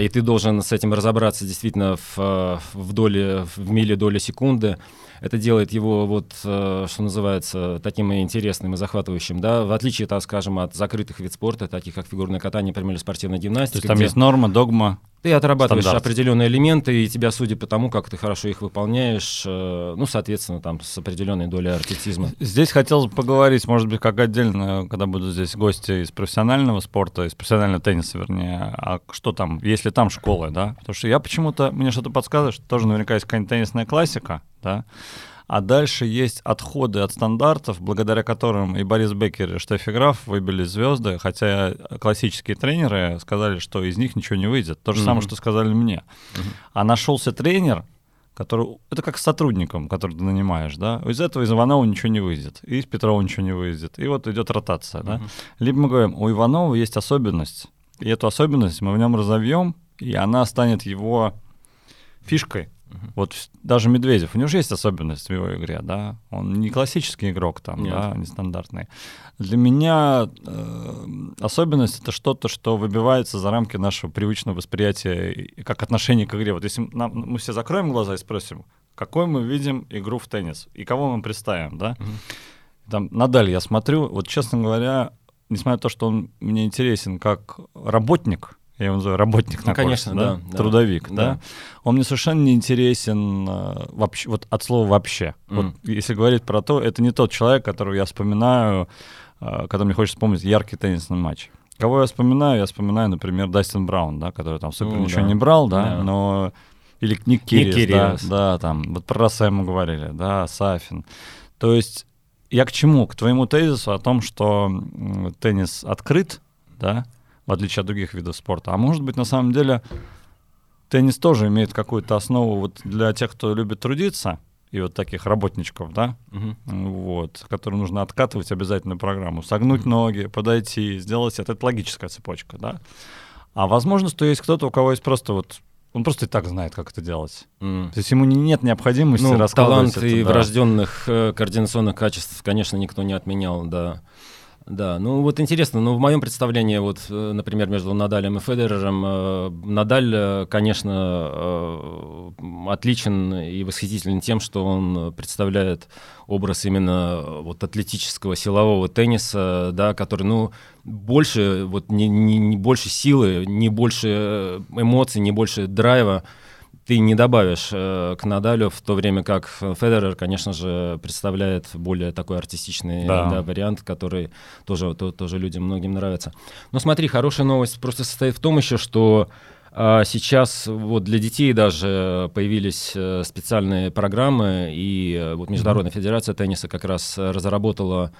и ты должен с этим разобраться действительно в, э, в доле, в миле доли секунды. Это делает его, вот, э, что называется, таким и интересным и захватывающим, да, в отличие, так скажем, от закрытых вид спорта, таких как фигурное катание, например, или спортивная То гимнастика, есть там есть норма, догма. ты отрабатываешь стандарт. определенные элементы, и тебя судят по тому, как ты хорошо их выполняешь, э, ну, соответственно, там, с определенной долей артистизма. Здесь хотелось бы поговорить, может быть, как отдельно, когда будут здесь гости из профессионального спорта, из профессионального тенниса, вернее, а что там, если там школы, да? Потому что я почему-то, мне что-то подсказывает, что тоже наверняка есть какая-нибудь теннисная классика, да? А дальше есть отходы от стандартов, благодаря которым и Борис Беккер, и Штеффи Граф выбили звезды, хотя классические тренеры сказали, что из них ничего не выйдет. То же самое, Мгм. что сказали мне. Мгм. А нашелся тренер, который... Это как с сотрудником, который ты нанимаешь, да? Из этого из Иванова ничего не выйдет, и из Петрова ничего не выйдет. И вот идет ротация, да? Мгм. Либо мы говорим, у Иванова есть особенность, и эту особенность мы в нем разовьем, и она станет его фишкой. Мгм. Вот даже Медведев, у него же есть особенность в его игре, да? Он не классический игрок там, Нет. да, нестандартный. Для меня э, особенность это что-то, что выбивается за рамки нашего привычного восприятия как отношение к игре. Вот если нам- мы все закроем глаза и спросим, какой мы видим игру в теннис и кого мы представим, да? Мгм. Там Надаль я смотрю, вот честно говоря, несмотря на то, что он мне интересен как работник, я его называю работник Ну, на конечно, корте, да, да. трудовик, да. Да. он мне совершенно не интересен э, вообще, вот от слова вообще. Вот Мгм. если говорить про то, это не тот человек, которого я вспоминаю, э, когда мне хочется вспомнить яркий теннисный матч. Кого я вспоминаю? Я вспоминаю, например, Дастин Браун, да, который там супер Ну, ничего да. не брал, да, Да. но или Ник Кирис, Кирис. да, да, там, вот про Раса мы говорили, да, Сафин. То есть я к чему? К твоему тезису о том, что теннис открыт, да, в отличие от других видов спорта. А может быть, на самом деле, теннис тоже имеет какую-то основу вот для тех, кто любит трудиться, и вот таких работничков, да, Мгм. вот, которым нужно откатывать обязательно программу, согнуть ноги, подойти, сделать это. Это логическая цепочка, да. А возможно, что есть кто-то, у кого есть просто вот он просто и так знает, как это делать. М. То есть ему не- нет необходимости Ну, раскладывать талант это, и да. врожденных э, координационных качеств, конечно, никто не отменял, да. Да, ну вот интересно, ну в моем представлении, вот, э, например, между Надалем и Федерером, э, Надаль, э, конечно, э, отличен и восхитителен тем, что он представляет образ именно э, вот атлетического силового тенниса, да, который, ну, больше, вот не, не- не больше силы, не больше эмоций, не больше драйва, ты не добавишь э, к Надалю, в то время как Федерер, конечно же, представляет более такой артистичный Да. да, вариант, который тоже, то- тоже людям многим нравится. Но смотри, хорошая новость просто состоит в том еще, что а, сейчас вот для детей даже появились э, специальные программы, и э, вот Международная федерация тенниса как раз разработала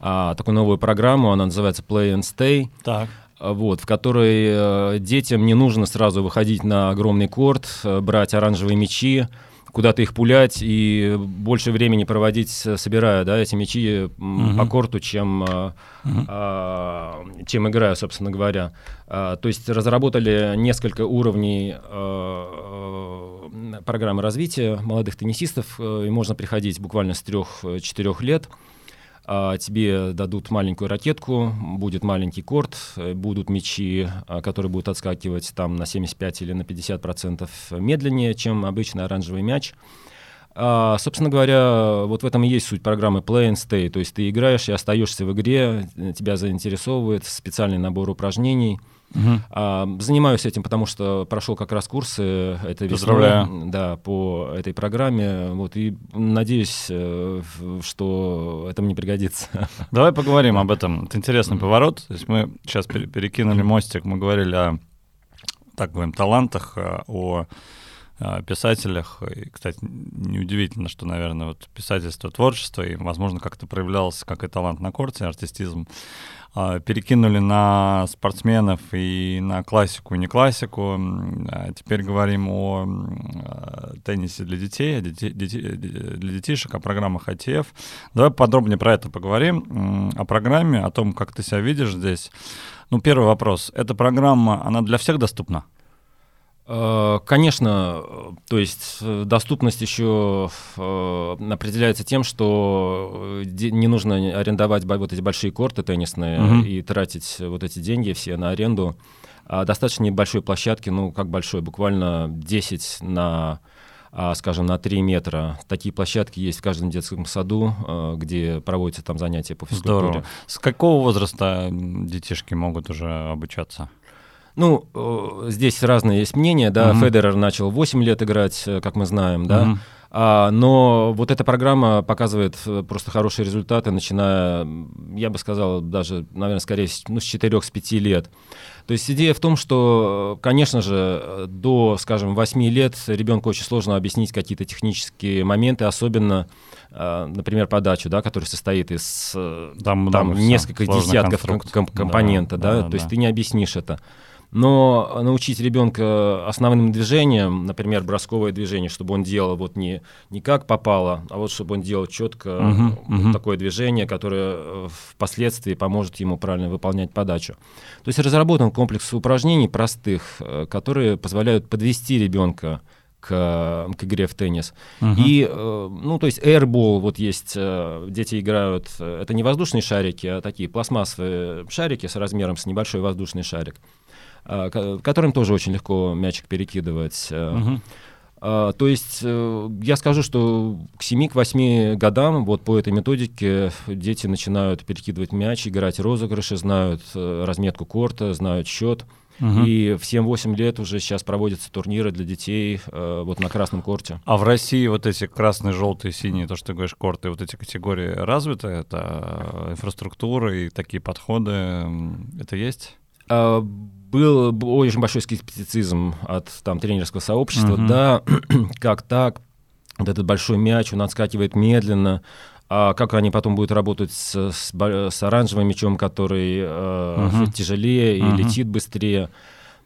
а, такую новую программу, она называется Play and Stay, Так. А, вот, в которой э, детям не нужно сразу выходить на огромный корт, э, брать оранжевые мячи, куда-то их пулять и больше времени проводить, э, собирая да, эти мячи Мгм. по корту, чем, э, Мгм. а, чем играя, собственно говоря. А, То есть разработали несколько уровней э, э, программы развития молодых теннисистов, э, и можно приходить буквально с 3-4 лет. А, Тебе дадут маленькую ракетку, будет маленький корт, э, будут мячи, а, которые будут отскакивать там на 75 или на 50 процентов медленнее, чем обычный оранжевый мяч. А, собственно говоря, вот в этом и есть суть программы Play and Stay. То есть ты играешь и остаешься в игре, э, тебя заинтересовывает специальный набор упражнений. Мгм. А, занимаюсь этим, потому что прошел как раз курсы этой весной, да, по этой программе. Вот, и надеюсь, э, что это мне пригодится. Давай поговорим об этом. Это интересный поворот. То есть мы сейчас перекинули мостик, мы говорили о так говорим, талантах, э, о писателях. И, кстати, неудивительно, что, наверное, вот писательство, творчество, и, возможно, как-то проявлялся как и талант на корте, артистизм, а, перекинули на спортсменов и на классику, и не классику. А теперь говорим о а, теннисе для детей, для детишек, о программах ITF. Давай подробнее про это поговорим, о программе, о том, как ты себя видишь здесь. Ну, первый вопрос. Эта программа, она для всех доступна? Э, конечно, то есть э, доступность еще э, определяется тем, что не нужно арендовать вот эти большие корты теннисные угу. и тратить вот эти деньги все на аренду. А достаточно небольшой площадки, ну как большой, буквально 10 на а, скажем, на 3 метра. Такие площадки есть в каждом детском саду, где проводятся там занятия по физкультуре. Здорово. С какого возраста детишки могут уже обучаться? Ну, здесь разные есть мнения, да, угу. Федерер начал 8 лет играть, э, как мы знаем, да, угу. а, но вот эта программа показывает э, просто хорошие результаты, начиная, я бы сказал, даже, наверное, скорее ну, с 4-5 лет. То есть идея в том, что, конечно же, до, скажем, 8 лет ребенку очень сложно объяснить какие-то технические моменты, особенно, э, например, подачу, да, которая состоит из там, там нескольких десятков комп- компонента, да, да, да, то да. есть ты не объяснишь это. Но научить ребенка основным движением, например, бросковое движение, чтобы он делал вот не, не как попало, а вот чтобы он делал четко uh-huh, вот uh-huh. такое движение, которое э, впоследствии поможет ему правильно выполнять подачу. То есть разработан комплекс упражнений простых, э, которые позволяют подвести ребенка к, к игре в теннис. Uh-huh. И, э, ну, то есть airball, вот есть, дети играют, это не воздушные шарики, а такие пластмассовые шарики с размером с небольшой воздушный шарик. А, которым тоже очень легко мячик перекидывать. Угу. Uh, то есть uh, я скажу, что к 7-8 годам вот по этой методике дети начинают перекидывать мяч, играть розыгрыши, знают uh, разметку корта, знают счет. Угу. И в 7-8 лет уже сейчас проводятся турниры для детей э, вот на красном корте. А в России вот эти красные, желтые, синие, то, что ты говоришь, корты, вот эти категории развиты? Это инфраструктура и такие подходы, это есть? Uh, был, был очень большой скептицизм от там, тренерского сообщества, uh-huh. да, как так, вот этот большой мяч, он отскакивает медленно, а как они потом будут работать с, с, с оранжевым мячом, который э, uh-huh. тяжелее и uh-huh. летит быстрее.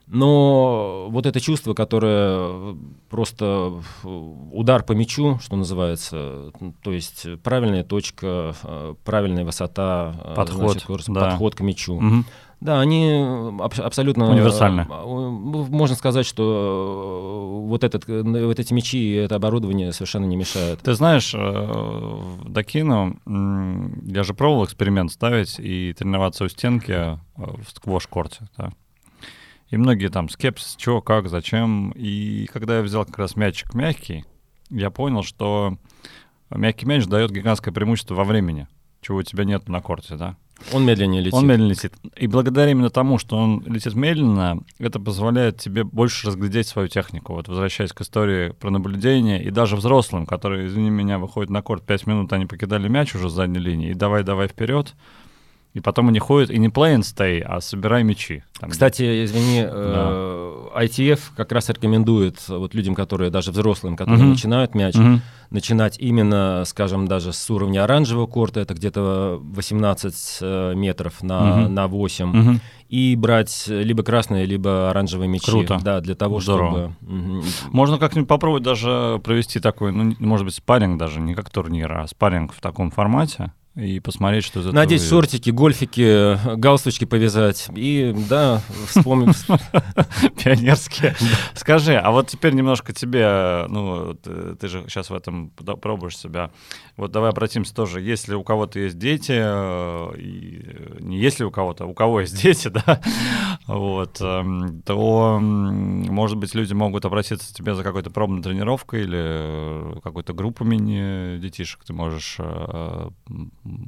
Но вот это чувство, которое просто удар по мячу, что называется, то есть правильная точка, э, правильная высота, э, подход, значит, да. подход к мячу. Угу. Да, они аб- абсолютно... Универсальны. А, можно сказать, что вот, этот, вот эти мечи и это оборудование совершенно не мешают. Ты знаешь, в Докину я же пробовал эксперимент ставить и тренироваться у стенки в сквош-корте. Да? И многие там скепсис, что, как, зачем. И когда я взял как раз мячик мягкий, я понял, что мягкий мяч дает гигантское преимущество во времени, чего у тебя нет на корте, да? Он медленнее летит. Он медленнее летит. И благодаря именно тому, что он летит медленно, это позволяет тебе больше разглядеть свою технику. Вот возвращаясь к истории про наблюдение, и даже взрослым, которые, извини меня, выходят на корт 5 минут, они покидали мяч уже с задней линии, и давай-давай вперед, и потом они ходят и не play and stay, а собирай мячи. Там, Кстати, извини, да. э, ITF как раз рекомендует вот людям, которые даже взрослым, которые uh-huh. начинают мяч, uh-huh. начинать именно, скажем, даже с уровня оранжевого корта, это где-то 18 э, метров на, uh-huh. на 8, uh-huh. и брать либо красные, либо оранжевые мячи. Круто. Да, для того, Здорово. чтобы... Uh-huh. Можно как-нибудь попробовать даже провести такой, ну, может быть, спарринг даже, не как турнир, а спарринг в таком формате и посмотреть, что за Надеть шортики, гольфики, галстучки повязать и, да, вспомнить. Пионерские. Скажи, а вот теперь немножко тебе, ну, ты, же сейчас в этом пробуешь себя. Вот давай обратимся тоже, если у кого-то есть дети, э, и не если у кого-то, у кого есть дети, да, вот, эм, то, может быть, люди могут обратиться к тебе за какой-то пробной тренировкой или какой-то группой мини детишек ты можешь э,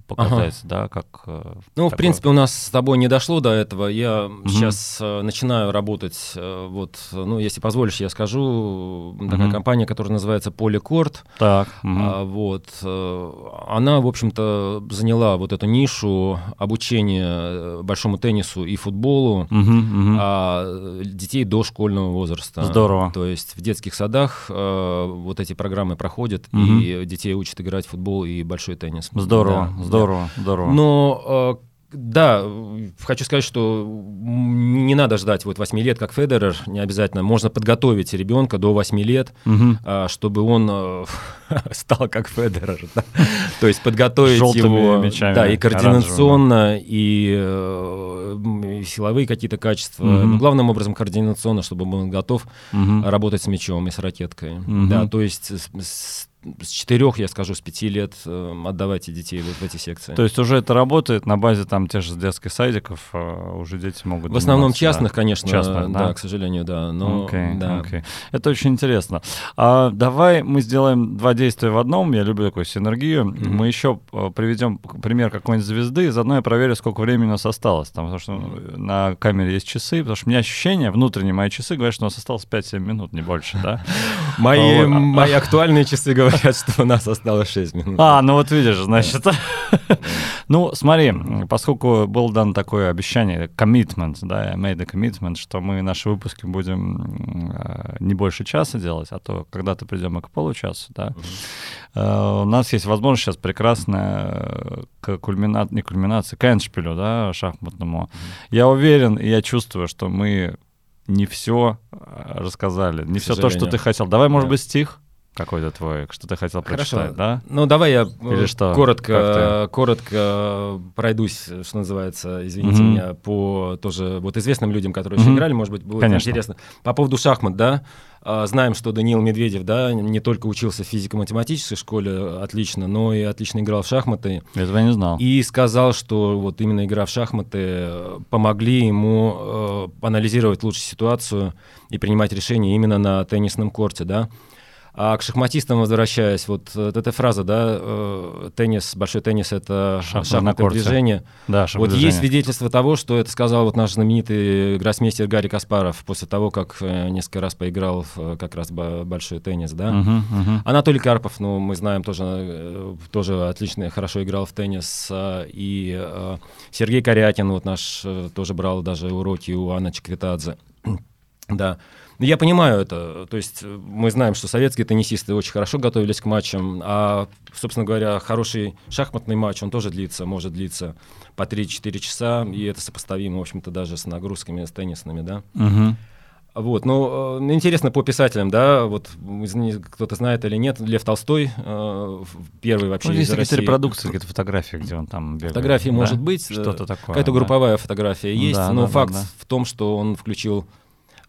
показать, ага. да, как... Э, ну, в принципе, у нас с тобой не дошло до этого. Я угу. сейчас э, начинаю работать, э, вот, ну, если позволишь, я скажу, угу. такая компания, которая называется Поликорд. Так. Угу. Вот, э, она, в общем-то, заняла вот эту нишу обучения э, большому теннису и футболу угу, угу. А, детей до школьного возраста. Здорово. То есть в детских садах э, вот эти программы проходят, угу. и детей учат играть в футбол и большой теннис. Здорово здорово, да. здорово. Но э, да, хочу сказать, что не надо ждать вот 8 лет, как Федерер, не обязательно. Можно подготовить ребенка до 8 лет, угу. чтобы он э, стал как Федерер. Да? То есть подготовить его мечами, да, и координационно, и, э, и силовые какие-то качества. Угу. Но главным образом координационно, чтобы он готов угу. работать с мячом и с ракеткой. Угу. Да, то есть с, с четырех, я скажу, с пяти лет э, отдавайте детей вот в эти секции. То есть уже это работает на базе там тех же детских садиков, э, уже дети могут В основном частных, да? конечно, частных, да? да, к сожалению, да. Но, okay, да. Okay. Это очень интересно. А, давай мы сделаем два действия в одном, я люблю такую синергию. Mm-hmm. Мы еще э, приведем пример какой-нибудь звезды, и заодно я проверю, сколько времени у нас осталось. Там, потому что mm-hmm. на камере есть часы, потому что у меня ощущение, внутренние мои часы говорят, что у нас осталось 5-7 минут, не больше, да? Мои актуальные часы говорят, что у нас осталось 6 минут. А, ну вот видишь, значит. ну, смотри, поскольку было дано такое обещание, commitment, да, я made a commitment, что мы наши выпуски будем э, не больше часа делать, а то когда-то придем и к получасу, да. Э, у нас есть возможность сейчас прекрасная к кульминат, не кульминации, к эндшпилю, да, шахматному. Я уверен, и я чувствую, что мы не все рассказали, не все то, что ты хотел. Давай, может быть, стих? Какой-то твой, что ты хотел Хорошо. прочитать, да? Ну, давай я Или что? коротко, коротко пройдусь, что называется, извините mm-hmm. меня, по тоже вот известным людям, которые mm-hmm. еще играли, может быть, будет Конечно. интересно. По поводу шахмат, да, а, знаем, что Даниил Медведев, да, не только учился в физико-математической школе отлично, но и отлично играл в шахматы. Этого я не знал. И сказал, что вот именно игра в шахматы э, помогли ему э, анализировать лучше ситуацию и принимать решения именно на теннисном корте, да. А к шахматистам возвращаясь, вот, вот эта фраза, да, э, теннис, большой теннис — это шахматное движение. Да, вот движение. есть свидетельство того, что это сказал вот наш знаменитый гроссмейстер Гарри Каспаров после того, как э, несколько раз поиграл в э, как раз большой теннис, да. Uh-huh, uh-huh. Анатолий Карпов, ну, мы знаем, тоже, тоже отлично, хорошо играл в теннис. И Сергей Корякин, вот наш, тоже брал даже уроки у Анны Чеквитадзе. да. Я понимаю это. То есть э, мы знаем, что советские теннисисты очень хорошо готовились к матчам, а, собственно говоря, хороший шахматный матч, он тоже длится, может длиться по 3-4 часа, и это сопоставимо, в общем-то, даже с нагрузками с теннисными, да. Угу. Вот, ну, э, интересно по писателям, да, вот кто-то знает или нет, Лев Толстой, э, первый вообще ну, из России. репродукции, какие-то фотографии, где он там бегает. Фотографии да? может быть, что-то такое. Какая-то да. групповая фотография есть, да, но да, факт да. в том, что он включил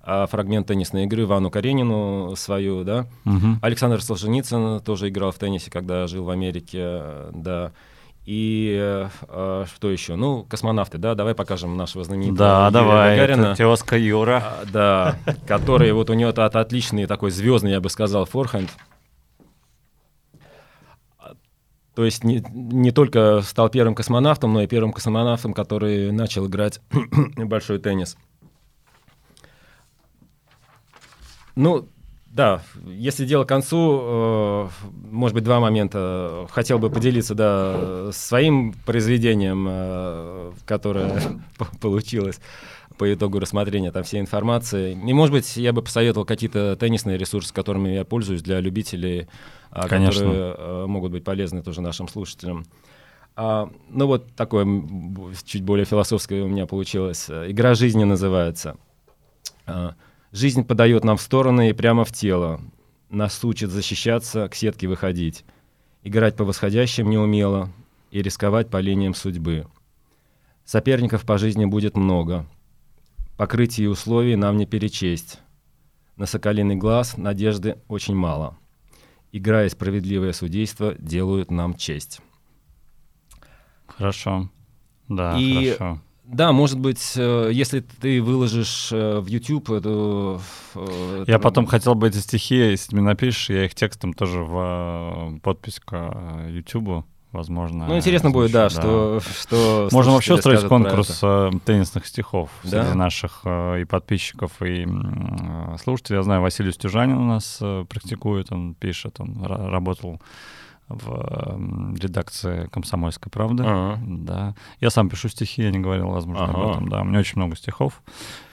фрагмент теннисной игры Вану Каренину свою, да. Угу. Александр Солженицын тоже играл в теннисе, когда жил в Америке, да. И э, что еще? Ну, космонавты, да, давай покажем нашего знаменитого Да, Юрия давай, Гагарина, это тезка Юра. А, да, который, вот у него от отличный такой звездный, я бы сказал, форхенд. То есть не, не только стал первым космонавтом, но и первым космонавтом, который начал играть большой теннис. Ну, да, если дело к концу, э, может быть, два момента. Хотел бы поделиться, да, своим произведением, э, которое получилось по итогу рассмотрения там всей информации. И, может быть, я бы посоветовал какие-то теннисные ресурсы, которыми я пользуюсь для любителей, э, которые э, могут быть полезны тоже нашим слушателям. А, ну вот такое чуть более философское у меня получилось. «Игра жизни» называется. А, Жизнь подает нам в стороны и прямо в тело. Нас учит защищаться, к сетке выходить. Играть по восходящим не умело и рисковать по линиям судьбы. Соперников по жизни будет много. Покрытий и условий нам не перечесть. На соколиный глаз надежды очень мало. Игра и справедливое судейство делают нам честь. Хорошо. Да, и хорошо. Да, может быть, э, если ты выложишь э, в YouTube эту... Э, я потом хотел бы эти стихи, если ты мне напишешь, я их текстом тоже в подпись к YouTube возможно. Ну, интересно будет, да, что, что Можно вообще устроить конкурс теннисных стихов да? среди наших и подписчиков, и слушателей. Я знаю, Василий Стюжанин у нас практикует, он пишет, он работал в редакции «Комсомольской правды». Ага. Да. Я сам пишу стихи, я не говорил, возможно, ага. об этом. Да, у меня очень много стихов.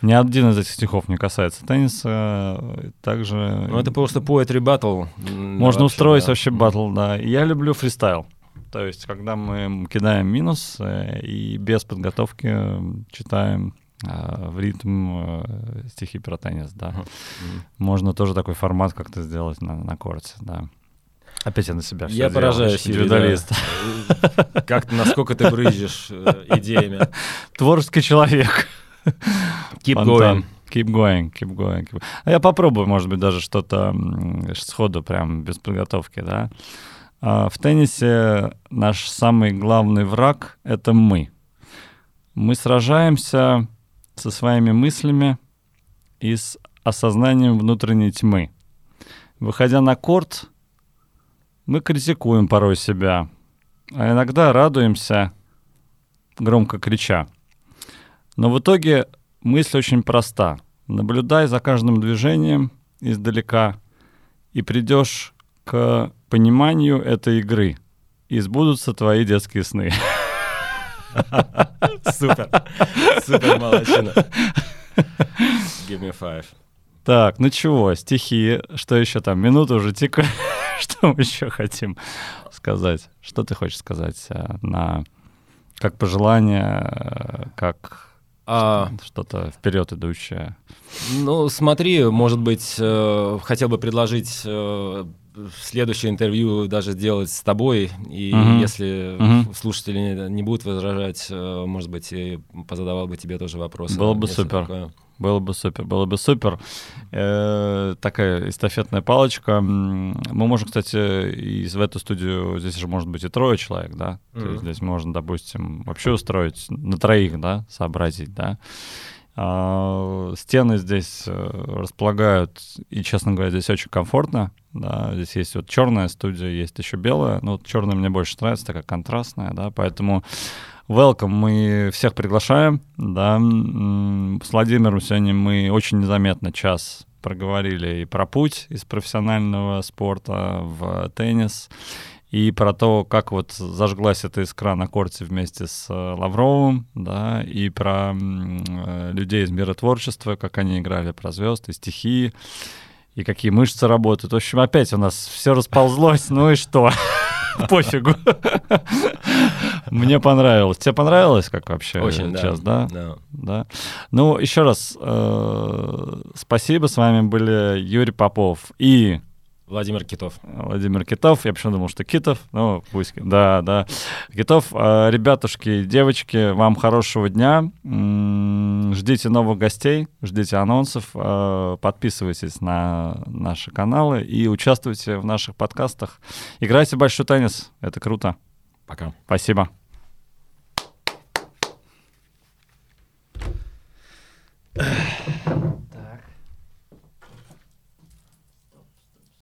Ни один из этих стихов не касается тенниса. Также... Ну, это просто poetry battle. Можно вообще, устроить да. вообще батл, да. Я люблю фристайл. То есть, когда мы кидаем минус э, и без подготовки читаем э, в ритм э, стихи про теннис, да. Можно тоже такой формат как-то сделать на, на корте, да. Опять я на себя Я поражаюсь, индивидуалист. Да. Как, насколько ты брызжешь э, идеями. Творческий человек. Keep going. Keep going, keep going. Keep... А я попробую, может быть, даже что-то сходу, прям без подготовки, да. А в теннисе наш самый главный враг — это мы. Мы сражаемся со своими мыслями и с осознанием внутренней тьмы. Выходя на корт, мы критикуем порой себя, а иногда радуемся, громко крича. Но в итоге мысль очень проста. Наблюдай за каждым движением издалека, и придешь к пониманию этой игры, и сбудутся твои детские сны. Супер. Супер, молодчина. Give me five. Так, ну чего, стихи, что еще там, минута уже тикает. Что мы еще хотим сказать? Что ты хочешь сказать э, на как пожелание, э, как а... что-то вперед идущее? Ну, смотри, может быть, э, хотел бы предложить следующее интервью даже сделать с тобой, и uh-huh. если uh-huh. слушатели не будут возражать, может быть, и позадавал бы тебе тоже вопросы. Было бы супер. Такое. Было бы супер, было бы супер. Э, такая эстафетная палочка. Мы можем, кстати, и в эту студию, здесь же может быть и трое человек, да? Mm-hmm. То есть здесь можно, допустим, вообще устроить на троих, да, сообразить, да? А, стены здесь э, располагают, и, честно говоря, здесь очень комфортно. Да, здесь есть вот черная студия, есть еще белая. Но вот черная мне больше нравится, такая контрастная, да, поэтому welcome, мы всех приглашаем, да. С Владимиром сегодня мы очень незаметно час проговорили и про путь из профессионального спорта в теннис, и про то, как вот зажглась эта искра на корте вместе с э, Лавровым, да, и про э, людей из мира творчества, как они играли про звезд и стихии, и какие мышцы работают. В общем, опять у нас все расползлось, ну и что? Пофигу. Мне понравилось. Тебе понравилось, как вообще Очень, сейчас, да? Да. да. Ну, еще раз, э, спасибо. С вами были Юрий Попов и Владимир Китов. Владимир Китов. Я почему думал, что Китов. Ну, пусть. Да, да. Китов. Э, ребятушки, девочки, вам хорошего дня. Ждите новых гостей, ждите анонсов. Э, подписывайтесь на наши каналы и участвуйте в наших подкастах. Играйте большой теннис. Это круто. Пока. Спасибо. Ugh.